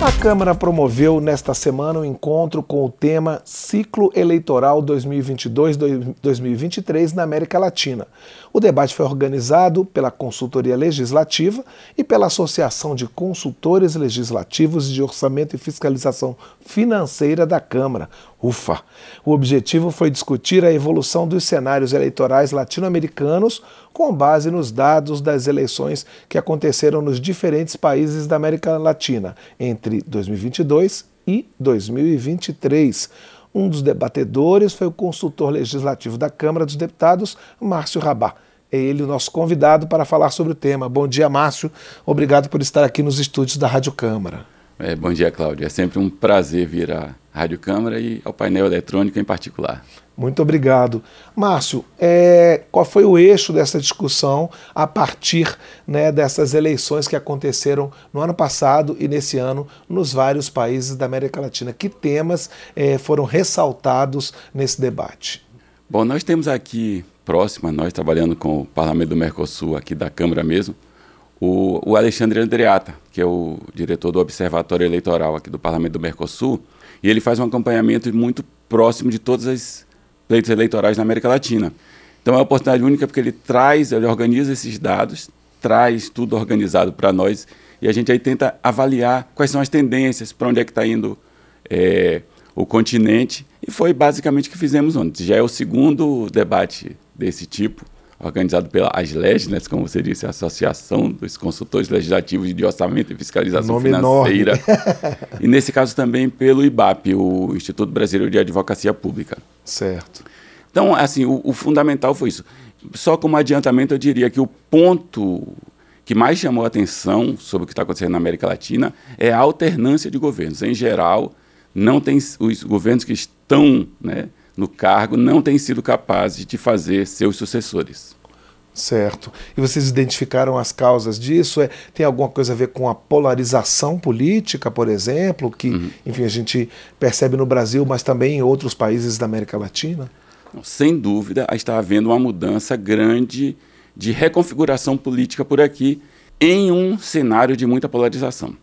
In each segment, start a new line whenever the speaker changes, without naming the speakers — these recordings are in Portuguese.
A Câmara promoveu nesta semana um encontro com o tema Ciclo Eleitoral 2022-2023 na América Latina. O debate foi organizado pela Consultoria Legislativa e pela Associação de Consultores Legislativos de Orçamento e Fiscalização Financeira da Câmara, UFA. O objetivo foi discutir a evolução dos cenários eleitorais latino-americanos com base nos dados das eleições que aconteceram nos diferentes países da América Latina entre 2022 e 2023. Um dos debatedores foi o consultor legislativo da Câmara dos Deputados, Márcio Rabá. É ele o nosso convidado para falar sobre o tema. Bom dia, Márcio. Obrigado por estar aqui nos estúdios da Rádio Câmara.
É, bom dia, Cláudio. É sempre um prazer vir à Rádio Câmara e ao painel eletrônico em particular.
Muito obrigado. Márcio, é, qual foi o eixo dessa discussão a partir né, dessas eleições que aconteceram no ano passado e nesse ano nos vários países da América Latina? Que temas é, foram ressaltados nesse debate?
Bom, nós temos aqui próxima, nós trabalhando com o Parlamento do Mercosul, aqui da Câmara mesmo, o, o Alexandre Andreata, que é o diretor do Observatório Eleitoral aqui do Parlamento do Mercosul, e ele faz um acompanhamento muito próximo de todas as pleitos eleitorais na América Latina. Então é uma oportunidade única porque ele traz, ele organiza esses dados, traz tudo organizado para nós e a gente aí tenta avaliar quais são as tendências, para onde é que está indo é, o continente. E foi basicamente o que fizemos ontem. Já é o segundo debate desse tipo, organizado pela ASLEG, né, como você disse, a Associação dos Consultores Legislativos de Orçamento e Fiscalização
Nome
Financeira. e nesse caso também pelo IBAP, o Instituto Brasileiro de Advocacia Pública.
Certo.
Então, assim, o, o fundamental foi isso. Só como adiantamento, eu diria que o ponto que mais chamou a atenção sobre o que está acontecendo na América Latina é a alternância de governos. Em geral, não tem os governos que estão né, no cargo não têm sido capazes de fazer seus sucessores.
Certo. E vocês identificaram as causas disso? É, tem alguma coisa a ver com a polarização política, por exemplo, que, uhum. enfim, a gente percebe no Brasil, mas também em outros países da América Latina?
Sem dúvida, está havendo uma mudança grande de reconfiguração política por aqui em um cenário de muita polarização.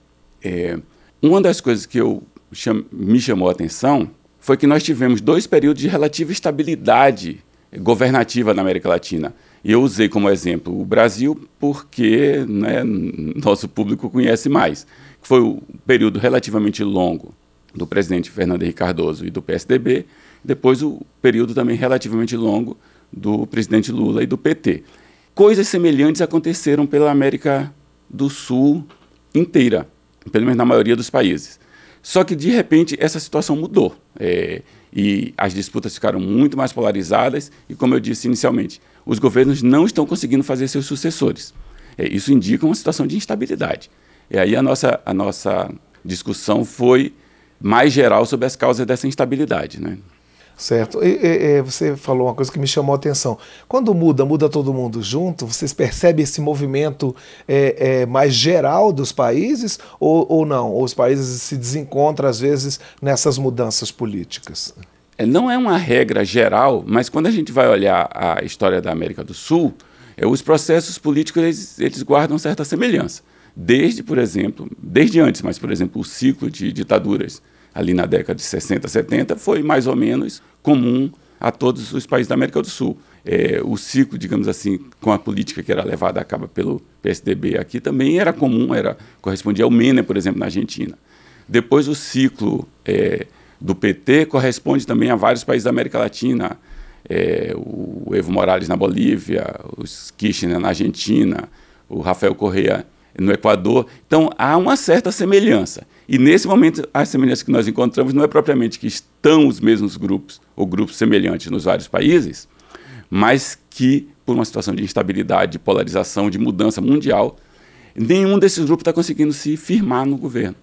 É, uma das coisas que eu cham, me chamou a atenção foi que nós tivemos dois períodos de relativa estabilidade governativa na América Latina. E eu usei como exemplo o Brasil porque né, nosso público conhece mais. Foi o período relativamente longo do presidente Fernando Henrique Cardoso e do PSDB, depois o período também relativamente longo do presidente Lula e do PT. Coisas semelhantes aconteceram pela América do Sul inteira, pelo menos na maioria dos países. Só que, de repente, essa situação mudou. É, e as disputas ficaram muito mais polarizadas, e, como eu disse inicialmente, os governos não estão conseguindo fazer seus sucessores. É, isso indica uma situação de instabilidade. E aí a nossa, a nossa discussão foi mais geral sobre as causas dessa instabilidade. Né?
Certo. E, e, você falou uma coisa que me chamou a atenção. Quando muda, muda todo mundo junto, vocês percebem esse movimento é, é, mais geral dos países ou, ou não? Ou os países se desencontram, às vezes, nessas mudanças políticas?
É, não é uma regra geral, mas quando a gente vai olhar a história da América do Sul, é, os processos políticos eles, eles guardam certa semelhança. Desde, por exemplo, desde antes, mas, por exemplo, o ciclo de ditaduras ali na década de 60, 70, foi mais ou menos comum a todos os países da América do Sul. É, o ciclo, digamos assim, com a política que era levada a cabo pelo PSDB aqui também era comum, era correspondia ao Menem, por exemplo, na Argentina. Depois o ciclo é, do PT corresponde também a vários países da América Latina, é, o Evo Morales na Bolívia, os Kirchner na Argentina, o Rafael Correa no Equador. Então há uma certa semelhança. E nesse momento, a semelhança que nós encontramos não é propriamente que estão os mesmos grupos ou grupos semelhantes nos vários países, mas que, por uma situação de instabilidade, de polarização, de mudança mundial, nenhum desses grupos está conseguindo se firmar no governo.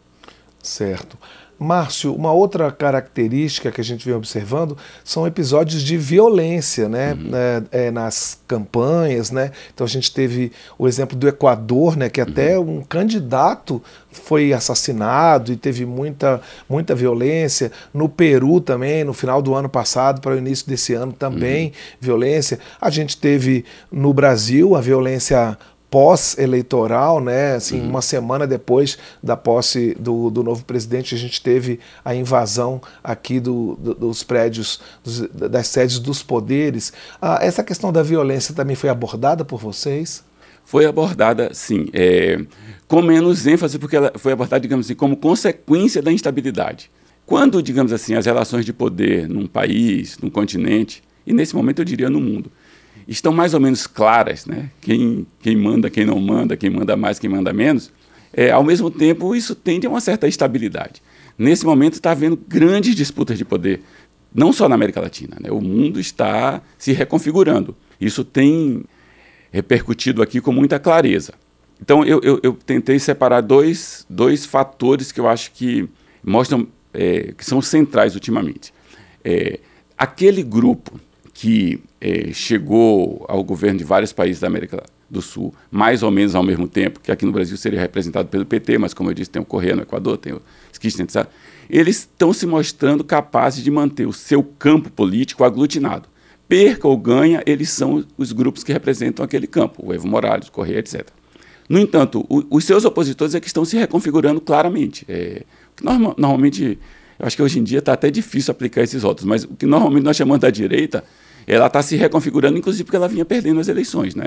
Certo. Márcio, uma outra característica que a gente vem observando são episódios de violência né? Uhum. É, é, nas campanhas. Né? Então a gente teve o exemplo do Equador, né? que até uhum. um candidato foi assassinado e teve muita, muita violência. No Peru também, no final do ano passado para o início desse ano também, uhum. violência. A gente teve no Brasil a violência pós-eleitoral, né? Assim, uhum. uma semana depois da posse do, do novo presidente, a gente teve a invasão aqui do, do, dos prédios, dos, das sedes dos poderes. Ah, essa questão da violência também foi abordada por vocês?
Foi abordada, sim, é, com menos ênfase, porque ela foi abordada, digamos assim, como consequência da instabilidade. Quando, digamos assim, as relações de poder num país, num continente, e nesse momento eu diria no mundo, estão mais ou menos claras, né? quem, quem manda, quem não manda, quem manda mais, quem manda menos, é, ao mesmo tempo isso tende a uma certa estabilidade. Nesse momento está havendo grandes disputas de poder, não só na América Latina, né? o mundo está se reconfigurando. Isso tem repercutido aqui com muita clareza. Então eu, eu, eu tentei separar dois, dois fatores que eu acho que mostram é, que são centrais ultimamente. É, aquele grupo que é, chegou ao governo de vários países da América do Sul, mais ou menos ao mesmo tempo, que aqui no Brasil seria representado pelo PT, mas como eu disse, tem o Correia no Equador, tem o Kirchner, eles estão se mostrando capazes de manter o seu campo político aglutinado. Perca ou ganha, eles são os grupos que representam aquele campo, o Evo Morales, o Correia, etc. No entanto, o, os seus opositores é que estão se reconfigurando claramente. É, norma, normalmente, eu acho que hoje em dia está até difícil aplicar esses votos, mas o que normalmente nós chamamos da direita ela está se reconfigurando, inclusive porque ela vinha perdendo as eleições, né?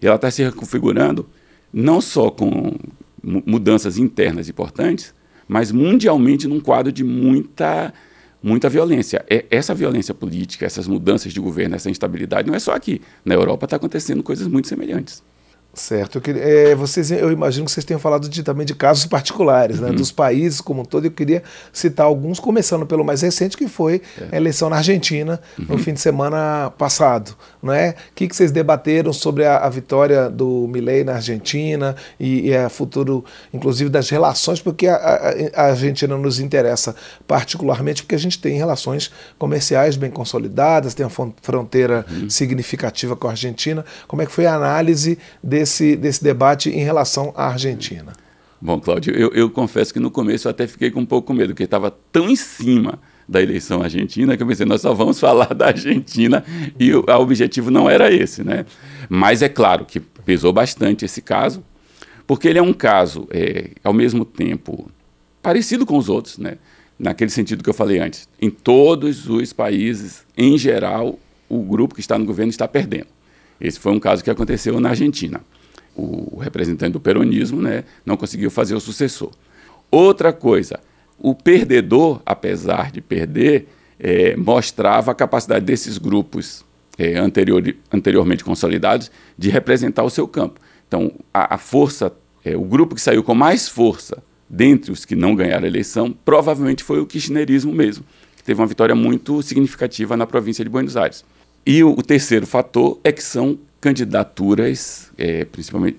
Ela está se reconfigurando não só com mudanças internas importantes, mas mundialmente num quadro de muita muita violência. É, essa violência política, essas mudanças de governo, essa instabilidade, não é só aqui. Na Europa está acontecendo coisas muito semelhantes.
Certo. Eu, queria, é, vocês, eu imagino que vocês tenham falado de, também de casos particulares, né, uhum. dos países como um todo. Eu queria citar alguns, começando pelo mais recente, que foi é. a eleição na Argentina, uhum. no fim de semana passado. Né? O que, que vocês debateram sobre a, a vitória do Milei na Argentina e, e a futuro, inclusive, das relações, porque a, a, a, Argentina nos interessa particularmente porque a gente tem relações comerciais bem consolidadas, tem uma fronteira uhum. significativa com a Argentina. Como é que foi a análise de desse, desse debate em relação à Argentina?
Bom, Cláudio, eu, eu confesso que no começo eu até fiquei com um pouco medo, porque estava tão em cima da eleição argentina que eu pensei, nós só vamos falar da Argentina e o, objetivo não era esse, né? Mas é claro que pesou bastante esse caso, porque ele é um caso, é, ao mesmo tempo, parecido com os outros, né? Naquele sentido que eu falei antes. Em todos os países, em geral, o grupo que está no governo está perdendo. Esse foi um caso que aconteceu na Argentina. O representante do peronismo né, não conseguiu fazer o sucessor. Outra coisa, o perdedor, apesar de perder, é, mostrava a capacidade desses grupos é, anterior, anteriormente consolidados de representar o seu campo. Então, a, a força, é, o grupo que saiu com mais força dentre os que não ganharam a eleição, provavelmente foi o kirchnerismo mesmo, que teve uma vitória muito significativa na província de Buenos Aires. E o, o terceiro fator é que são candidaturas, é, principalmente,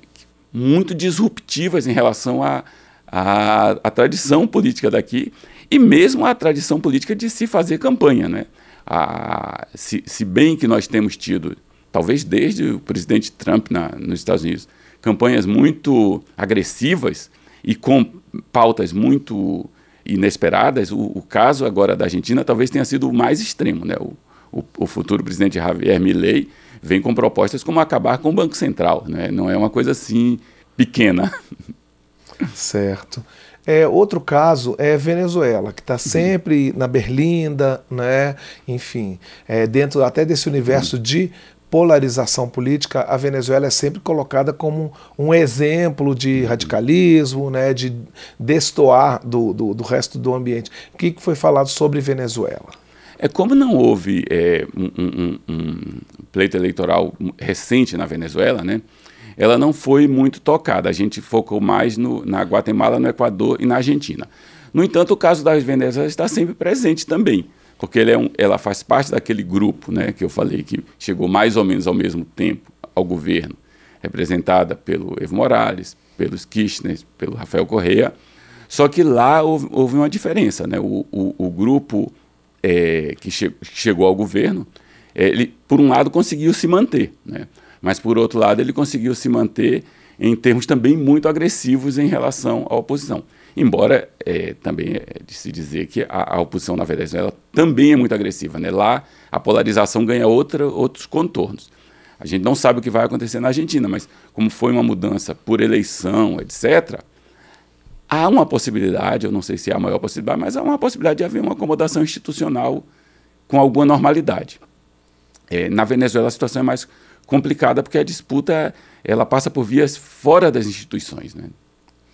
muito disruptivas em relação à a, a, a, tradição política daqui e mesmo a tradição política de se fazer campanha. Né? A, se, se, bem que nós temos tido, talvez desde o presidente Trump na, nos Estados Unidos, campanhas muito agressivas e com pautas muito inesperadas, o, o caso agora da Argentina talvez tenha sido o mais extremo. Né? O, o, o futuro presidente Javier Milei vem com propostas como acabar com o Banco Central, né? não é uma coisa assim pequena.
Certo. É, outro caso é Venezuela, que está sempre na berlinda, né? enfim, é, dentro até desse universo de polarização política, a Venezuela é sempre colocada como um exemplo de radicalismo, né, de destoar do, do, do resto do ambiente. O que foi falado sobre Venezuela?
É como não houve é, um, um, um, pleito eleitoral recente na Venezuela, né? Ela não foi muito tocada. A gente focou mais no, na Guatemala, no Equador e na Argentina. No entanto, o caso da Venezuela está sempre presente também, porque é um, ela faz parte daquele grupo, né, que eu falei que chegou mais ou menos ao mesmo tempo ao governo, representada pelo Evo Morales, pelos Kirchner, pelo Rafael Correa. Só que lá houve, houve uma diferença, né? O, o, o grupo é, que che chegou ao governo, é, ele, por um lado, conseguiu se manter, né? mas, por outro lado, ele conseguiu se manter em termos também muito agressivos em relação à oposição. Embora é, também é de se dizer que a, a, oposição na Venezuela também é muito agressiva. Né? Lá, a polarização ganha outra, outros contornos. A gente não sabe o que vai acontecer na Argentina, mas como foi uma mudança por eleição, etc., há uma possibilidade, eu não sei se é a maior possibilidade, mas há uma possibilidade de haver uma acomodação institucional com alguma normalidade. É, na Venezuela a situação é mais complicada porque a disputa ela passa por vias fora das instituições. Né?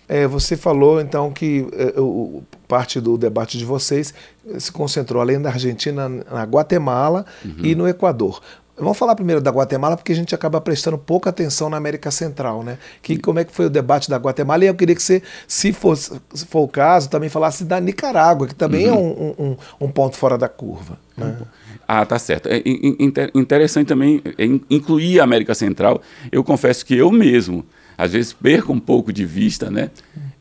É, você falou então que é, o, parte do debate de vocês se concentrou além da Argentina na Guatemala uhum. e no Equador. Vamos falar primeiro da Guatemala, porque a gente acaba prestando pouca atenção na América Central, né? Que, como é que foi o debate da Guatemala? E eu queria que você, se for, se for o caso, também falasse da Nicarágua, que também é uhum. é um, um, um, ponto fora da curva. Né?
Ah, tá certo. É interessante também é, incluir a América Central. Eu confesso que eu mesmo, às vezes, perco um pouco de vista, né?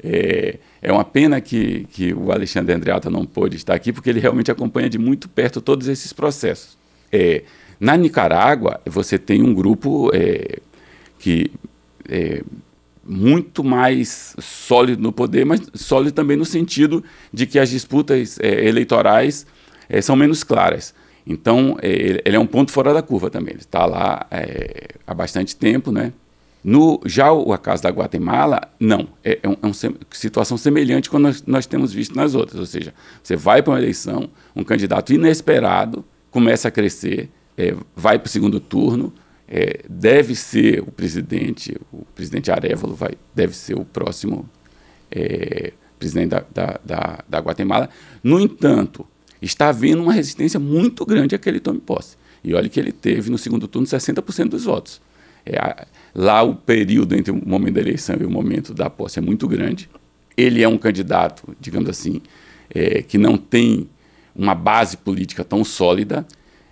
É, é uma pena que, que o Alexandre Andreata não pôde estar aqui, porque ele realmente acompanha de muito perto todos esses processos. É, na Nicarágua, você tem um grupo é, que é muito mais sólido no poder, mas sólido também no sentido de que as disputas é, eleitorais é, são menos claras. Então, é, ele é um ponto fora da curva também. Ele está lá é, há bastante tempo, né? No, já o caso da Guatemala, não. É, é, um, é uma situação semelhante quando nós, nós, temos visto nas outras. Ou seja, você vai para uma eleição, um candidato inesperado começa a crescer, é, vai para o segundo turno, é, deve ser o presidente, o presidente Arevalo vai, deve ser o próximo é, presidente da, da, da, da, Guatemala. No entanto, está havendo uma resistência muito grande a que ele tome posse. E olha que ele teve no segundo turno 60% dos votos. É, a, lá o período entre o momento da eleição e o momento da posse é muito grande. Ele é um candidato, digamos assim, é, que não tem uma base política tão sólida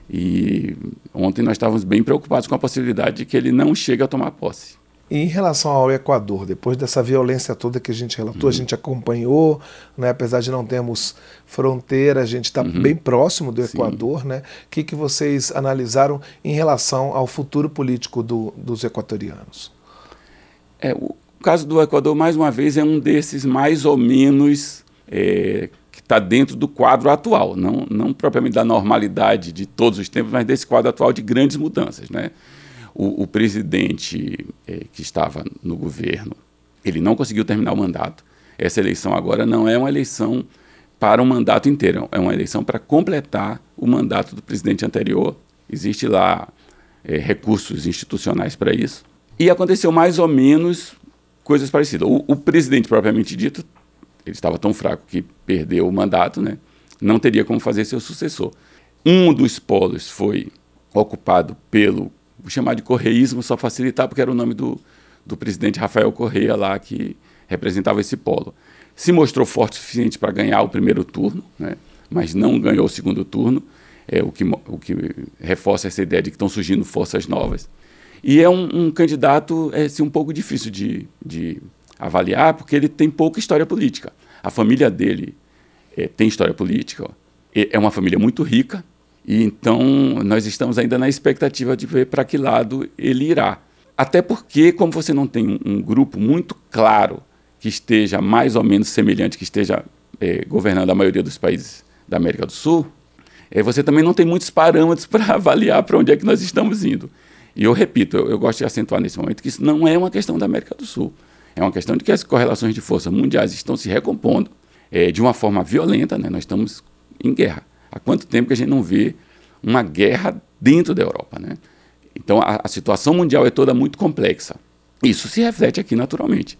e ontem nós estávamos bem preocupados com a possibilidade de que ele não chegue a tomar posse.
E em relação ao Equador, depois dessa violência toda que a gente relatou, uhum. a gente acompanhou, né, apesar de não termos fronteira, a gente está uhum. bem próximo do Equador. Né? O que, que vocês analisaram em relação ao futuro político do, dos equatorianos?
É, o caso do Equador, mais uma vez, é um desses mais ou menos é, está dentro do quadro atual, não, não propriamente da normalidade de todos os tempos, mas desse quadro atual de grandes mudanças. Né? O, o presidente eh, que estava no governo, ele não conseguiu terminar o mandato. Essa eleição agora não é uma eleição para um mandato inteiro, é uma eleição para completar o mandato do presidente anterior. Existe lá eh, recursos institucionais para isso. E aconteceu mais ou menos coisas parecidas. O, o presidente propriamente dito ele estava tão fraco que perdeu o mandato, né? não teria como fazer seu sucessor. Um dos polos foi ocupado pelo, vou chamar de correísmo, só facilitar, porque era o nome do, do presidente Rafael Correia lá, que representava esse polo. Se mostrou forte o suficiente para ganhar o primeiro turno, né? mas não ganhou o segundo turno, é, o, que, o que reforça essa ideia de que estão surgindo forças novas. E é um, um candidato é, assim, um pouco difícil de, de avaliar porque ele tem pouca história política. A família dele é, tem história política, é uma família muito rica, e então nós estamos ainda na expectativa de ver para que lado ele irá. Até porque, como você não tem um, um, grupo muito claro que esteja mais ou menos semelhante, que esteja é, governando a maioria dos países da América do Sul, é, você também não tem muitos parâmetros para avaliar para onde é que nós estamos indo. E eu repito, eu, eu gosto de acentuar nesse momento que isso não é uma questão da América do Sul. É uma questão de que as correlações de força mundiais estão se recompondo é, de uma forma violenta, né? nós estamos em guerra. Há quanto tempo que a gente não vê uma guerra dentro da Europa? Né? Então a, a situação mundial é toda muito complexa. Isso se reflete aqui naturalmente.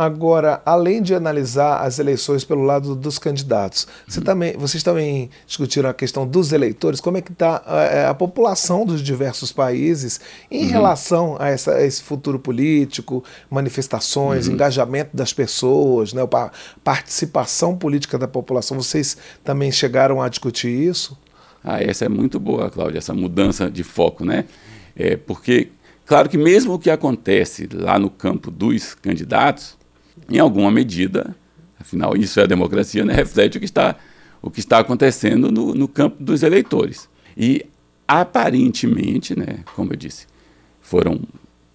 Agora, além de analisar as eleições pelo lado dos candidatos, você também, vocês também discutiram a questão dos eleitores, como é que está a, é, a, população dos diversos países em uhum. relação a, essa, a, esse futuro político, manifestações, uhum. engajamento das pessoas, né, a participação política da população. Vocês também chegaram a discutir isso?
Ah, essa é muito boa, Cláudia, essa mudança de foco, né? É, porque, claro que mesmo o que acontece lá no campo dos candidatos, em alguma medida, afinal isso é a democracia, né, reflete o que está, o que está acontecendo no, no campo dos eleitores. E aparentemente, né, como eu disse, foram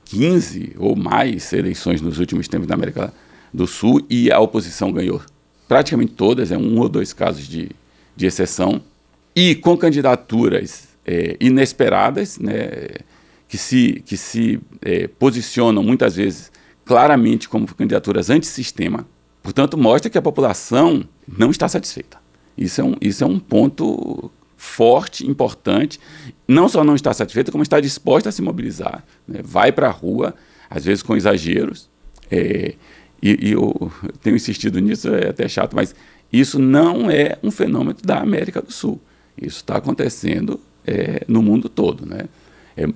15 ou mais eleições nos últimos tempos na América do Sul e a oposição ganhou praticamente todas, é um ou dois casos de, de exceção, e com candidaturas é, inesperadas, né, que se, que se é, posicionam muitas vezes claramente como candidaturas antissistema. Portanto, mostra que a população não está satisfeita. Isso é um, isso é um ponto forte, importante. Não só não está satisfeita, como está disposta a se mobilizar. Né? Vai para a rua, às vezes com exageros. É, e, e eu, tenho insistido nisso, é até chato, mas isso não é um fenômeno da América do Sul. Isso está acontecendo é, no mundo todo. Né? É,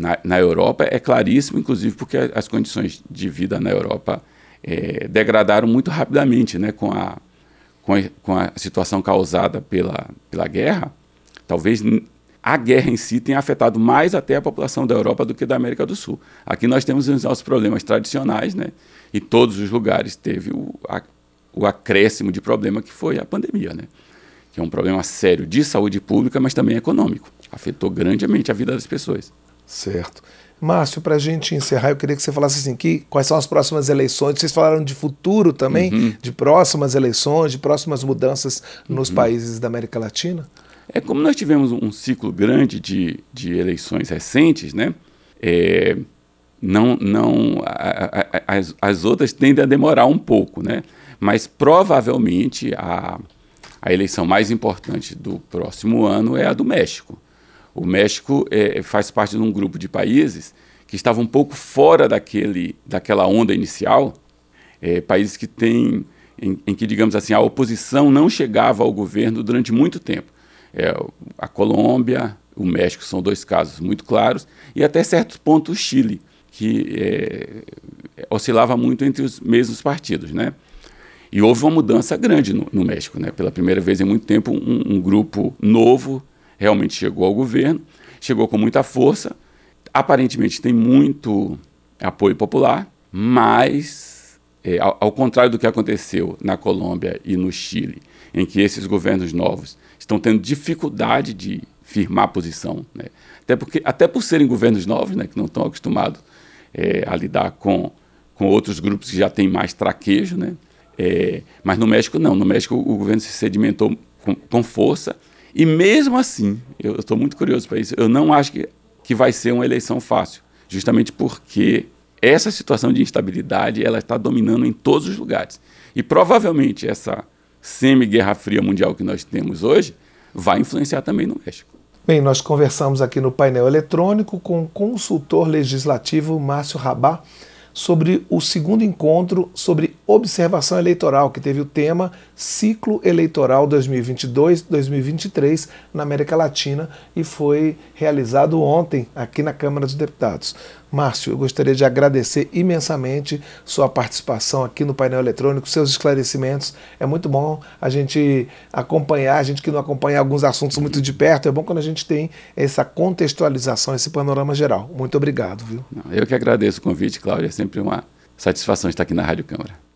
na, na, Europa é claríssimo, inclusive porque as condições de vida na Europa é, degradaram muito rapidamente né, com, a, com, a, com a situação causada pela, pela guerra. Talvez a guerra em si tenha afetado mais até a população da Europa do que da América do Sul. Aqui nós temos os nossos problemas tradicionais, né? E todos os lugares teve o, a, o acréscimo de problema que foi a pandemia, né? Que é um problema sério de saúde pública, mas também econômico. Afetou grandemente a vida das pessoas.
Certo. Márcio, para a gente encerrar, eu queria que você falasse assim, que, quais são as próximas eleições? Vocês falaram de futuro também, uhum. de próximas eleições, de próximas mudanças nos uhum. países da América Latina?
É como nós tivemos um ciclo grande de, de eleições recentes, né? É, não, não, a, a, as, as outras tendem a demorar um pouco, né? Mas provavelmente a, a eleição mais importante do próximo ano é a do México. O México é, faz parte de um grupo de países que estavam um pouco fora daquele, daquela onda inicial, é, países que têm, em, em, que, digamos assim, a oposição não chegava ao governo durante muito tempo. É, a Colômbia, o México são dois casos muito claros, e até certos pontos o Chile, que é, oscilava muito entre os mesmos partidos, né? E houve uma mudança grande no, no México, né? Pela primeira vez em muito tempo, um, um grupo novo realmente chegou ao governo, chegou com muita força, aparentemente tem muito apoio popular, mas, é, ao, ao, contrário do que aconteceu na Colômbia e no Chile, em que esses governos novos estão tendo dificuldade de firmar posição, né? até, porque, até por serem governos novos, né, que não estão acostumados é, a lidar com, com outros grupos que já têm mais traquejo, né? É, mas no México não, no México o governo se sedimentou com, com força, e mesmo assim, eu estou muito curioso para isso, eu não acho que, que vai ser uma eleição fácil, justamente porque essa situação de instabilidade ela está dominando em todos os lugares. E provavelmente essa semi-guerra fria mundial que nós temos hoje vai influenciar também no México.
Bem, nós conversamos aqui no painel eletrônico com o consultor legislativo Márcio Rabá sobre o segundo encontro sobre observação eleitoral, que teve o tema Ciclo Eleitoral 2022-2023 na América Latina e foi realizado ontem aqui na Câmara dos Deputados. Márcio, eu gostaria de agradecer imensamente sua participação aqui no painel eletrônico, seus esclarecimentos. É muito bom a gente acompanhar, a gente que não acompanha alguns assuntos muito de perto, é bom quando a gente tem essa contextualização, esse panorama geral. Muito obrigado, viu?
Eu que agradeço o convite, Cláudia. É sempre uma satisfação estar aqui na Rádio Câmara.